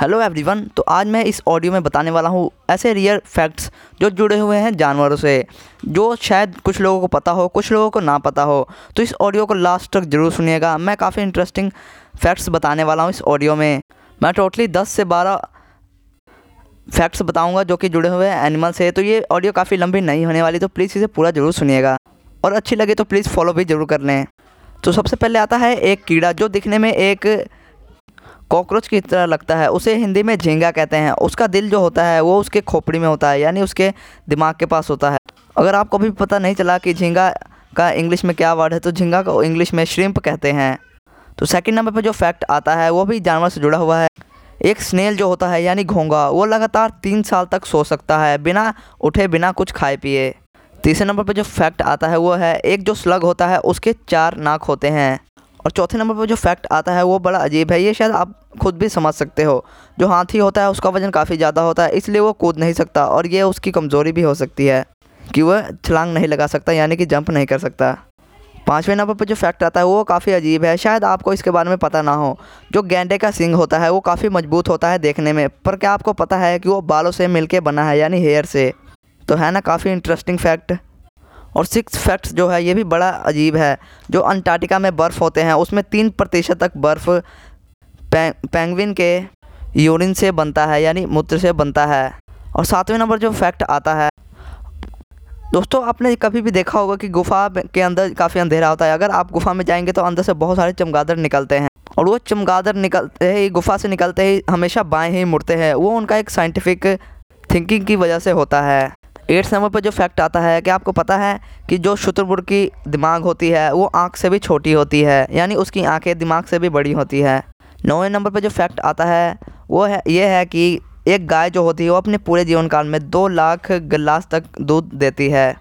Hello everyone तो आज मैं इस ऑडियो में बताने वाला हूँ ऐसे रियल फैक्ट्स जो जुड़े हुए हैं जानवरों से, जो शायद कुछ लोगों को पता हो, कुछ लोगों को ना पता हो। तो इस ऑडियो को लास्ट तक ज़रूर सुनिएगा। मैं काफ़ी इंटरेस्टिंग फैक्ट्स बताने वाला हूँ इस ऑडियो में। मैं टोटली दस से बारह फैक्ट्स बताऊँगा जो कि जुड़े हुए हैं एनिमल से। तो ये ऑडियो काफ़ी लंबी नहीं होने वाली तो प्लीज़ इसे पूरा ज़रूर सुनिएगा। और अच्छी लगे तो प्लीज़ फॉलो भी ज़रूर कर लें। तो सबसे पहले आता है एक कीड़ा, जो दिखने में एक कॉकरोच की तरह लगता है, उसे हिंदी में झींगा कहते हैं। उसका दिल जो होता है, वो उसके खोपड़ी में होता है, यानी उसके दिमाग के पास होता है। अगर आपको भी पता नहीं चला कि झींगा का इंग्लिश में क्या वर्ड है तो झींगा को इंग्लिश में श्रिम्प कहते हैं। तो सेकंड नंबर पर जो फैक्ट आता है, वो भी जानवर से जुड़ा हुआ है। एक स्नेल जो होता है, यानी घोंगा वो लगातार तीन साल तक सो सकता है, बिना उठे, बिना कुछ खाए पिए। तीसरे नंबर पर जो फैक्ट आता है, वो है, एक जो स्लग होता है, उसके चार नाक होते हैं। और चौथे नंबर पर जो फैक्ट आता है, वो बड़ा अजीब है। ये शायद आप खुद भी समझ सकते हो। जो हाथी होता है, उसका वज़न काफ़ी ज़्यादा होता है, इसलिए वो कूद नहीं सकता और ये उसकी कमज़ोरी भी हो सकती है कि वह छलांग नहीं लगा सकता, यानी कि जंप नहीं कर सकता। पाँचवें नंबर पर जो फैक्ट आता है, वो काफ़ी अजीब है। शायद आपको इसके बारे में पता ना हो। जो गेंडे का सिंग होता है, वो काफ़ी मज़बूत होता है देखने में, पर क्या आपको पता है कि वो बालों से मिलके बना है, यानी हेयर से? तो है ना, काफ़ी इंटरेस्टिंग फैक्ट और सिक्स फैक्ट्स जो है, ये भी बड़ा अजीब है, जो अंटार्कटिका में बर्फ़ होते हैं, उसमें तीन प्रतिशत तक बर्फ़ पेंगविन के यूरिन से बनता है, यानी मूत्र से बनता है। और सातवें नंबर जो फैक्ट आता है, दोस्तों, आपने कभी भी देखा होगा कि गुफा के अंदर काफ़ी अंधेरा होता है। अगर आप गुफा में जाएँगे तो अंदर से बहुत सारे चमगादड़ निकलते हैं। और वो चमगादड़ निकलते ही, गुफा से निकलते ही, हमेशा बाएँ ही मुड़ते हैं। वो उनका एक साइंटिफिक थिंकिंग की वजह से होता है। एट्थ नंबर पर जो फैक्ट आता है कि आपको पता है कि जो शुतुरमुर्ग की दिमाग होती है, वो आँख से भी छोटी होती है, यानी उसकी आँखें दिमाग से भी बड़ी होती है। नौवें नंबर पर जो फैक्ट आता है, वो है, ये है कि एक गाय जो होती है, वो अपने पूरे जीवन काल में दो लाख गिलास तक दूध देती है।